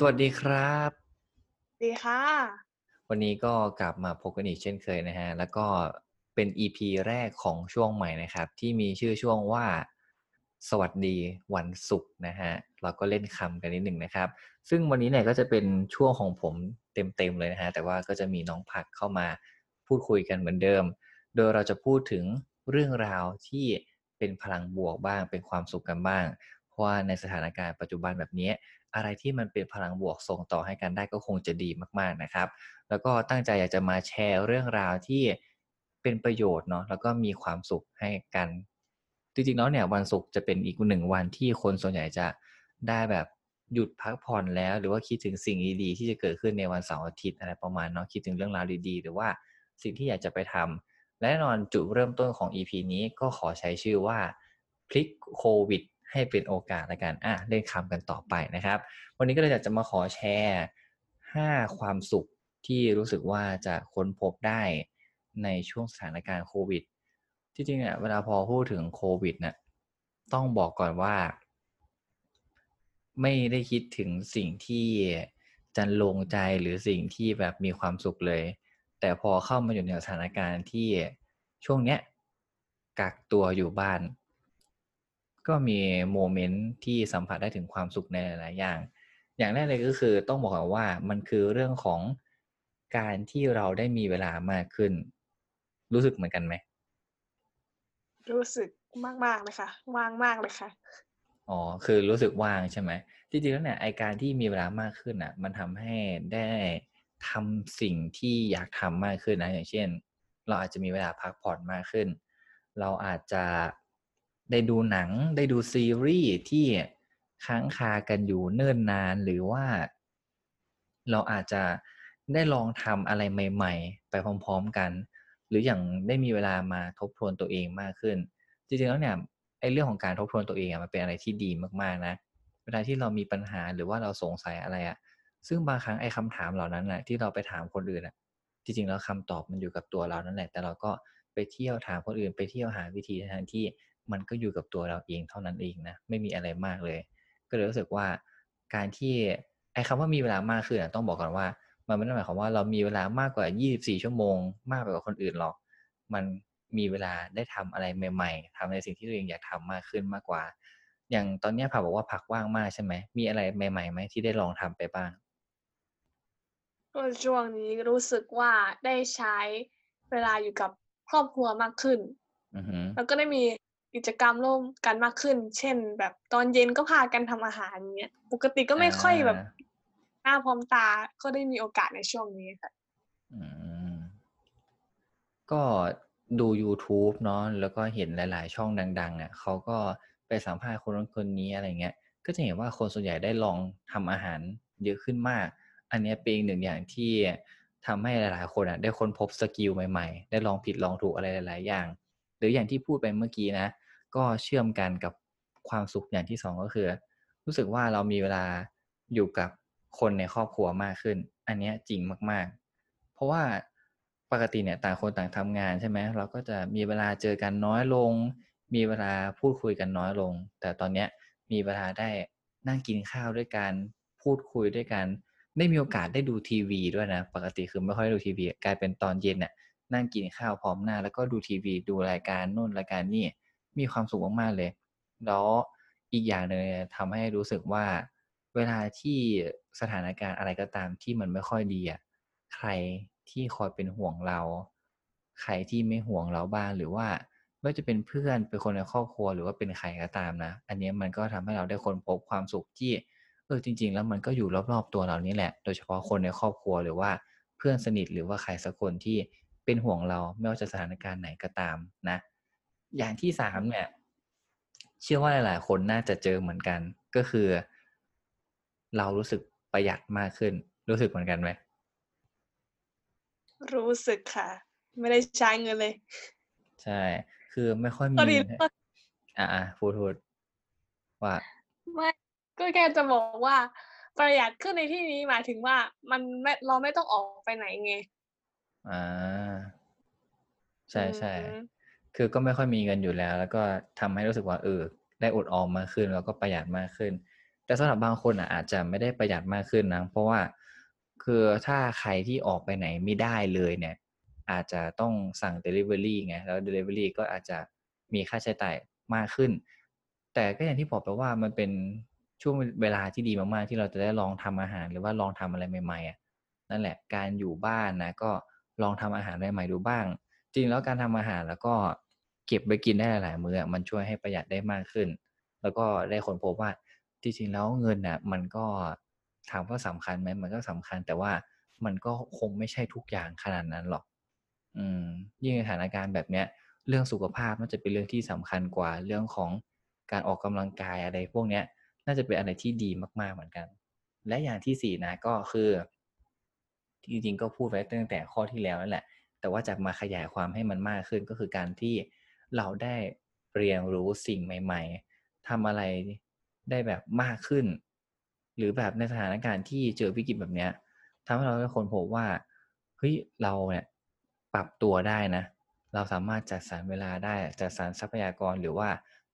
สวัสดีครับ ดีค่ะ วันนี้ก็กลับมาพบกันอีกเช่นเคยนะฮะ แล้วก็เป็น EP แรกของช่วงใหม่นะครับ ที่มีชื่อช่วงว่า สวัสดีวันศุกร์นะฮะ เราก็เล่นคำกันนิดหนึ่งนะครับ ซึ่งวันนี้เนี่ยก็จะเป็นช่วงของผมเต็มๆเลยนะฮะ แต่ว่าก็จะมีน้องผักเข้ามาพูดคุยกันเหมือนเดิม โดยเราจะพูดถึงเรื่องราวที่เป็นพลังบวกบ้าง เป็นความสุขกันบ้าง เพราะว่าในสถานการณ์ปัจจุบันแบบนี้ อะไรที่มันเป็นพลังบวกส่งต่อให้กันได้ก็คงจะดีมากๆนะครับ แล้วก็ตั้งใจอยากจะมาแชร์เรื่องราวที่เป็นประโยชน์เนาะแล้วก็มีความสุขให้กันจริงๆแล้วเนี่ยวันศุกร์จะเป็นอีกหนึ่งวันที่คนส่วนใหญ่จะได้แบบหยุดพักผ่อนแล้ว หรือว่าคิดถึงสิ่งดีๆที่จะเกิดขึ้นในวันเสาร์อาทิตย์อะไรประมาณเนาะคิดถึงเรื่องราวดีๆ หรือว่าสิ่งที่อยากจะไปทำและแน่นอนจุดเริ่มต้นของ EP นี้ก็ขอใช้ชื่อว่าพลิกโควิด ให้เป็นโอกาสละกันอะเล่นคำกันต่อไปนะครับ วันนี้ก็เลยอยากจะมาขอแชร์ 5 ความสุขที่รู้สึกว่าจะค้นพบได้ในช่วงสถานการณ์โควิดที่จริงเนี่ยเวลาพอพูดถึงโควิดเนี่ยต้องบอกก่อนว่า ไม่ได้คิดถึงสิ่งที่จันลงใจหรือสิ่งที่แบบมีความสุขเลย แต่พอเข้ามาอยู่ในสถานการณ์ที่ช่วงเนี้ยกักตัวอยู่บ้าน ก็มีโมเมนต์ที่สัมผัสได้ถึงความสุขในหลายๆอย่าง อย่างแรกเลยก็คือต้องบอกก่อนว่ามันคือเรื่องของการที่เราได้มีเวลามากขึ้น รู้สึกเหมือนกันไหม รู้สึกมากๆเลยค่ะ ว่างมากเลยค่ะ อ๋อ คือรู้สึกว่างใช่ไหมจริงๆแล้วเนี่ยไอการที่มีเวลามากขึ้นอะ มันทำให้ได้ทำสิ่งที่อยากทำมากขึ้นนะ อย่างเช่น เราอาจจะมีเวลาพักผ่อนมากขึ้น เราอาจจะ ได้ดูหนังได้ดูซีรีส์ที่ค้างคากันอยู่เนิ่นนานหรือว่า เราอาจจะได้ลองทำอะไรใหม่ ๆ ไปพร้อม ๆกัน หรืออย่างได้มีเวลามาทบทวนตัวเองมากขึ้น จริงๆแล้วเนี่ยไอ้เรื่องของการทบทวนตัวเองอะมันเป็นอะไรที่ดีมากๆนะ เวลาที่เรามีปัญหาหรือว่าเราสงสัยอะไรอะซึ่งบางครั้งไอ้คำถามเหล่านั้นน่ะที่เราไปถามคนอื่นอะจริงๆแล้วคำตอบมันอยู่กับตัวเรานั่นแหละ แต่เราก็ไปเที่ยวถามคนอื่น ไปเที่ยวหาวิธีทั้งที่ มันก็อยู่กับตัวเราเองเท่านั้นเองนะไม่มีอะไรมากเลย ก็เลยรู้สึกว่าการที่ไอ้คำว่ามีเวลามากขึ้นอะต้องบอกก่อนว่า มันไม่ได้หมายความว่าเรามีเวลามากกว่า 24 ชั่วโมง มากไปกว่าคนอื่นหรอก มันมีเวลาได้ทำอะไรใหม่ ๆทำในสิ่งที่ตัวเองอยากทำมากขึ้นมากกว่า อย่างตอนเนี้ยผักบอกว่าผักว่างมากใช่ไหม มีอะไรใหม่ๆไหมที่ได้ลองทำไปบ้าง?ก็ช่วงนี้รู้สึกว่าได้ใช้เวลาอยู่กับครอบครัวมากขึ้นอือฮึแล้วก็ได้มี กิจกรรมร่วมกันมากขึ้น เช่น แบบตอนเย็นก็พากันทำอาหารอย่างเงี้ยปกติก็อไม่ค่อยแบบาหน้าพร้อมตาก็ได้มีโอกาสในช่วงนี้ค่ะอืมก็ดูยูทูบเนาะแล้วก็เห็นหลาย ๆ ช่องดัง ๆอะเขาก็ไปสัมภาษณ์คนนู้นคนนี้อะไรอย่างเงี้ย ก็จะเห็นว่าคนส่วนใหญ่ได้ลองทำอาหารเยอะขึ้นมาก อันเนี้ยเป็นอีกหนึ่งอย่างที่ทำให้หลาย ๆ คนอะได้ค้นพบสกิลใหม่ ๆ ได้ลองผิดลองถูกอะไรหลาย ๆ อย่าง หรืออย่างที่พูดไปเมื่อกี้นะ ก็เชื่อมกันกับความสุขอย่างที่2ก็คือ รู้สึกว่าเรามีเวลาอยู่กับคนในครอบครัวมากขึ้น อันนี้จริงมาก ๆ เพราะว่าปกติเนี่ยต่างคนต่างทำงานใช่ไหมเราก็จะมีเวลาเจอกันน้อยลง มีเวลาพูดคุยกันน้อยลง แต่ตอนเนี้ยมีเวลาได้นั่งกินข้าวด้วยกันพูดคุยด้วยกัน ได้มีโอกาสได้ดูทีวีด้วยนะ ปกติคือไม่ค่อยดูทีวี กลายเป็นตอนเย็นน่ะนั่งกินข้าวพร้อมหน้า แล้วก็ดูทีวีดูรายการนู่นรายการนี่ มีความสุขมากๆเลย แล้วอีกอย่างหนึ่งทำให้รู้สึกว่า เวลาที่สถานการณ์อะไรก็ตามที่มันไม่ค่อยดีอะใครที่คอยเป็นห่วงเรา ใครที่ไม่ห่วงเราบ้างหรือว่าไม่ว่าจะเป็นเพื่อนเป็นคนในครอบครัวหรือว่าเป็นใครก็ตามนะ อันนี้มันก็ทำให้เราได้ค้นพบความสุขที่เออจริง ๆ แล้วมันก็อยู่รอบๆตัวเรานี่แหละ โดยเฉพาะคนในครอบครัวหรือว่าเพื่อนสนิทหรือว่าใครสักคนที่เป็นห่วงเราไม่ว่าจะสถานการณ์ไหนก็ตามนะ อย่างที่3เนี่ย เชื่อว่าหลาย ๆ คนน่าจะเจอเหมือนกัน ก็คือ เรารู้สึกประหยัดมากขึ้น รู้สึกเหมือนกันไหม?รู้สึกค่ะ ไม่ได้ใช้เงินเลย ใช่ คือไม่ค่อยพอมีดีให้ว่าอาๆพูดๆว่า?ไม่ก็แค่จะบอกว่าประหยัดขึ้นในที่นี้หมายถึงว่ามันไม่เราไม่ต้องออกไปไหนไงอาใอืช่มๆ คือก็ไม่ค่อยมีเงินอยู่แล้ว แล้วก็ทำให้รู้สึกว่าเออได้อดออมมากขึ้น แล้วก็ประหยัดมากขึ้น แต่สำหรับบางคนอะอาจจะไม่ได้ประหยัดมากขึ้นนะเพราะว่าคือถ้าใครที่ออกไปไหนไม่ได้เลยเนี่ย อาจจะต้องสั่ง Delivery ไงแล้ว Delivery ก็อาจจะมีค่าใช้จ่ายมากขึ้น แต่ก็อย่างที่บอกไปว่ามันเป็นช่วงเวลาที่ดีมากๆ ที่เราจะได้ลองทำอาหารหรือว่าลองทำอะไรใหม่ๆอะนั่นแหละการอยู่บ้านนะก็ลองทำอาหารใหม่ๆดูบ้าง จริงแล้วการทำอาหารแล้วก็ เก็บไปกินได้หลายมื้อมันช่วยให้ประหยัดได้มากขึ้น แล้วก็ได้คนพบว่าจริงๆแล้วเงินน่ะมันก็ถามว่าสำคัญไหมมันก็สำคัญ แต่ว่ามันก็คงไม่ใช่ทุกอย่างขนาดนั้นหรอก อืม ยิ่งสถานการณ์แบบเนี้ย เรื่องสุขภาพน่าจะเป็นเรื่องที่สำคัญกว่าเรื่องของการออกกำลังกายอะไรพวกเนี้ย น่าจะเป็นอะไรที่ดีมากๆเหมือนกัน และอย่างที่สี่นะก็คือจริงๆก็พูดไว้ตั้งแต่ข้อที่แล้วนั่นแหละ แต่ว่าจะมาขยายความให้มันมากขึ้นก็คือการที่ เราได้เรียนรู้สิ่งใหม่ ๆทำอะไรได้แบบมากขึ้น หรือแบบในสถานการณ์ที่เจอวิกฤตแบบเนี้ยทำให้เราได้คนพบว่าเฮ้ยเราเนี่ยปรับตัวได้นะ เราสามารถจัดสรรเวลาได้จัดสรรทรัพยากรหรือว่า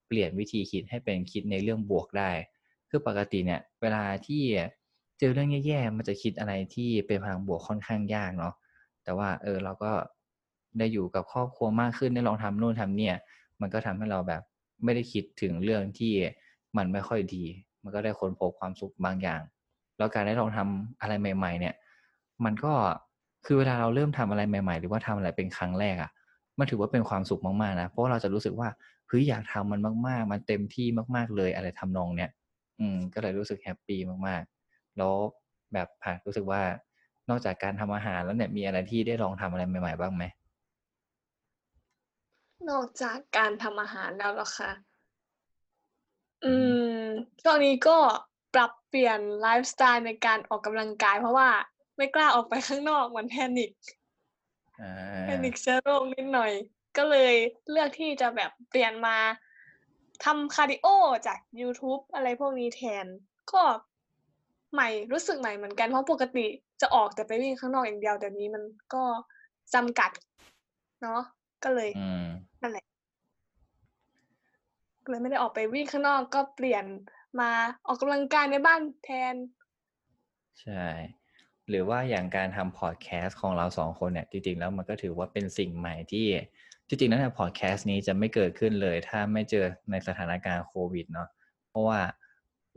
เปลี่ยนวิธีคิดให้เป็นคิดในเรื่องบวกได้ คือปกติเนี่ยเวลาที่เจอเรื่องแย่ๆมันจะคิดอะไรที่เป็นพลังบวกค่อนข้างยากเนาะแต่ว่าเออเราก็ ได้อยู่กับครอบครัวมากขึ้นได้ลองทำนู่นทำเนี่ย มันก็ทำให้เราแบบไม่ได้คิดถึงเรื่องที่มันไม่ค่อยดี มันก็ได้ค้นพบความสุขบางอย่าง แล้วการได้ลองทำอะไรใหม่ ๆ เนี่ย มันก็คือเวลาเราเริ่มทำอะไรใหม่ ๆ หรือว่าทำอะไรเป็นครั้งแรกอะ่ะมันถือว่าเป็นความสุขมากๆนะเพราะเราจะรู้สึกว่าเฮ้ยอยากทำมันมาก ๆ มันเต็มที่มาก ๆเลยอะไรทำนองเนี้ยอืม ก็เลยรู้สึกแฮปปี้มากๆ แล้วแบบผักรู้สึกว่านอกจากการทำอาหารแล้วเนี่ยมีอะไรที่ได้ลองทำอะไรใหม่ ๆ บ้างไหม นอกจากการทำอาหารแล้วเหรอคะ อือือฮึมช่วงนี้ก็ปรับเปลี่ยนไลฟ์สไตล์ในการออกกำลังกาย เพราะว่าไม่กล้าออกไปข้างนอกมัน panic อา panic เชื้อโรคนิดหน่อย ก็เลยเลือกที่จะแบบเปลี่ยนมาทำคาร์ดิโอจากยูทูบอะไรพวกนี้แทน ก็ใหม่รู้สึกใหม่เหมือนกันเพราะปกติจะออกแต่ไปวิ่งข้างนอกอย่างเดียวเดี๋ยวนี้มันก็จำกัด เนาะ ก็เลยอืมนั่นแหละก็เลยไม่ได้ออกไปวิ่งข้างนอกก็เปลี่ยนมาออกกำลังกายในบ้านแทน ใช่ หรือว่าอย่างการทำพอดแคสต์ของเรา2คนเนี่ย จริงๆแล้วมันก็ถือว่าเป็นสิ่งใหม่ที่จริงๆแล้วเนี่ยพอดแคสต์นี้จะไม่เกิดขึ้นเลย ถ้าไม่เจอในสถานการณ์โควิดเนาะเพราะว่า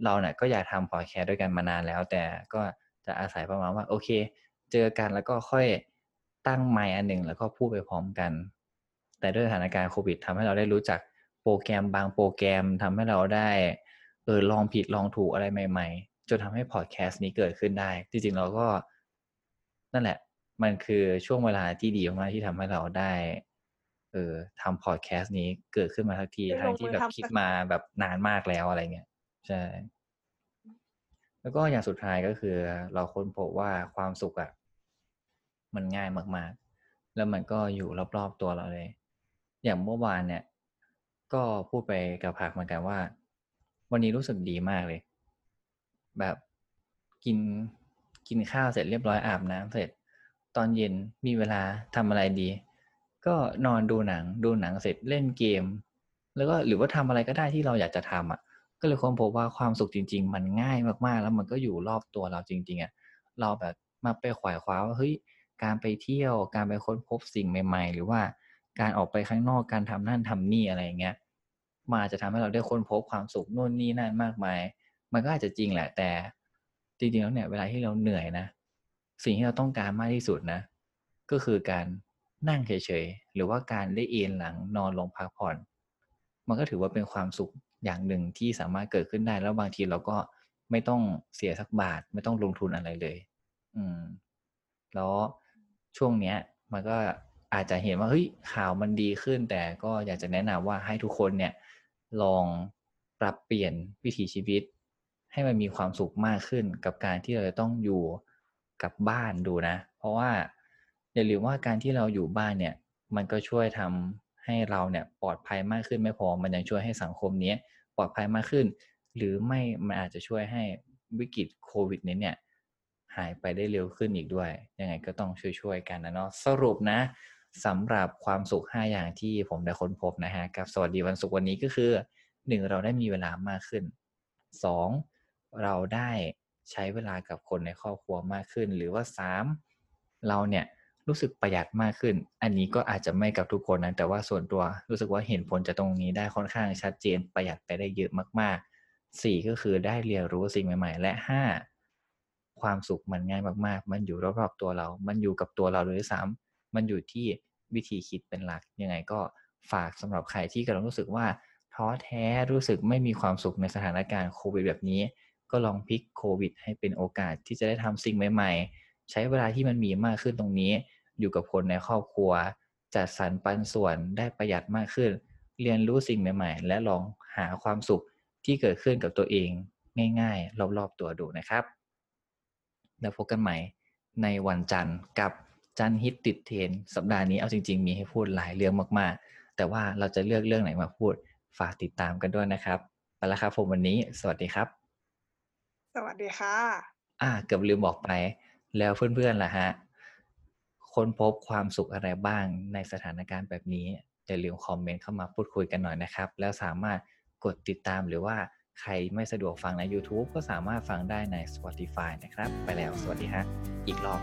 เราเนี่ยก็อยากทำพอดแคสต์ด้วยกันมานานแล้ว แต่ก็จะอาศัยประมาณว่า โอเค เจอกันแล้วก็ค่อยตั้งไมค์อันหนึ่งแล้วก็พูดไปพร้อมกัน แต่ด้วยสถานการณ์โควิดทำให้เราได้รู้จักโปรแกรมบางโปรแกรมทำให้เราได้เออลองผิดลองถูกอะไรใหม่ ๆ จนทำให้พอดแคสต์นี้เกิดขึ้นได้ จริงๆเราก็นั่นแหละ มันคือช่วงเวลาที่ดีมากๆที่ทำให้เราได้ เอ่อทำพอดแคสต์นี้เกิดขึ้นมาสักทีได้ทั้ลงงที่มือแบบทำคิดสักมาแบบนานมากแล้วอะไรเงี้ยใช่แล้วก็อย่างสุดท้ายก็คือ เราค้นพบว่าความสุขอะมันง่ายมากๆ แล้วมันก็อยู่รอบๆตัวเราเลย อย่างเมื่อวานเนี่ย ก็พูดไปกับผักเหมือนกันว่า วันนี้รู้สึกดีมากเลย แบบกินกินข้าวเสร็จเรียบร้อยอาบน้ำเสร็จ ตอนเย็นมีเวลาทำอะไรดี ก็นอนดูหนังดูหนังเสร็จเล่นเกม แล้วก็หรือว่าทำอะไรก็ได้ที่เราอยากจะทำอะก็เลยค้นพบว่าความสุขจริง ๆ มันง่ายมากๆ แล้วมันก็อยู่รอบตัวเราจริง ๆอะเราแบบมาไปขว่คว้าว่าเฮ้ยการไปเที่ยวการไปค้นพบสิ่งใหม่ ๆ หรือว่า การออกไปข้างนอกการทำนั่นทำนี่อะไรเงี้ยมันอาจจะทำให้เราได้ค้นพบความสุขนู่นนี่นั่นมากมาย มันก็อาจจะจริงแหละ แต่จริงๆแล้วเนี่ยเวลาที่เราเหนื่อยนะ สิ่งที่เราต้องการมากที่สุดนะ ก็คือการนั่งเฉยๆหรือว่าการได้เอนหลังนอนลงพักผ่อน มันก็ถือว่าเป็นความสุขอย่างหนึ่งที่สามารถเกิดขึ้นได้ แล้วบางทีเราก็ไม่ต้องเสียสักบาท ไม่ต้องลงทุนอะไรเลย อืม แล้วช่วงเนี้ย มันก็ อาจจะเห็นว่าเฮ้ยข่าวมันดีขึ้น แต่ก็อยากจะแนะนำว่าให้ทุกคนเนี่ยลองปรับเปลี่ยนวิถีชีวิต ให้มันมีความสุขมากขึ้นกับการที่เราจะต้องอยู่กับบ้านดูนะ เพราะว่าอย่าลืมว่าการที่เราอยู่บ้านเนี่ย มันก็ช่วยทำให้เราเนี่ยปลอดภัยมากขึ้นไม่พอ มันยังช่วยให้สังคมนี้ปลอดภัยมากขึ้น หรือไม่มันอาจจะช่วยให้วิกฤตโควิดนี้เนี่ยหายไปได้เร็วขึ้นอีกด้วย ยังไงก็ต้องช่วยๆกันนะเนาะสรุปนะ สำหรับความสุข 5 อย่างที่ผมได้ค้นพบนะครับกับสวัสดีวันศุกร์วันนี้ก็คือ 1 เราได้มีเวลามากขึ้น 2 เราได้ใช้เวลากับคนในครอบครัวมากขึ้น หรือว่าสามเราเนี่ยรู้สึกประหยัดมากขึ้น อันนี้ก็อาจจะไม่กับทุกคนนะแต่ว่าส่วนตัวรู้สึกว่าเห็นผลจากตรงนี้ได้ค่อนข้างชัดเจนประหยัดไปได้เยอะมากๆสี่ก็คือได้เรียนรู้สิ่งใหม่ ๆ และห้าความสุขมันง่ายมากๆ มันอยู่รอบๆตัวเรา มันอยู่กับตัวเราเลยซ้ำมันอยู่ที่ วิธีคิดเป็นหลัก ยังไงก็ฝากสำหรับใครที่กำลังรู้สึกว่าท้อแท้รู้สึกไม่มีความสุขในสถานการณ์โควิดแบบนี้ ก็ลองพลิกโควิด ให้เป็นโอกาสที่จะได้ทำสิ่งใหม่ๆ ใช้เวลาที่มันมีมากขึ้นตรงนี้ อยู่กับคนในครอบครัว จัดสรรปันส่วนได้ประหยัดมากขึ้น เรียนรู้สิ่งใหม่ ๆ และลองหาความสุขที่เกิดขึ้นกับตัวเองง่ายๆ รอบๆตัวดูนะครับ แล้วพบกันใหม่ในวันจันทร์กับ จันฮิตติดเทรนด์สัปดาห์นี้เอาจริง ๆ มีให้พูดหลายเรื่องมากๆ แต่ว่าเราจะเลือกเรื่องไหนมาพูดฝากติดตามกันด้วยนะครับไปแล้วครับผมวันนี้ สวัสดีครับ สวัสดีค่ะ อ่า เกือบลืมบอกไป แล้วเพื่อนๆล่ะฮะค้นพบความสุขอะไรบ้างในสถานการณ์แบบนี้อย่าลืมคอมเมนต์เข้ามาพูดคุยกันหน่อยนะครับ แล้วสามารถกดติดตามหรือว่า ใครไม่สะดวกฟังใน YouTube ก็สามารถฟังได้ใน Spotify นะครับ ไปแล้วสวัสดีฮะอีกรอบ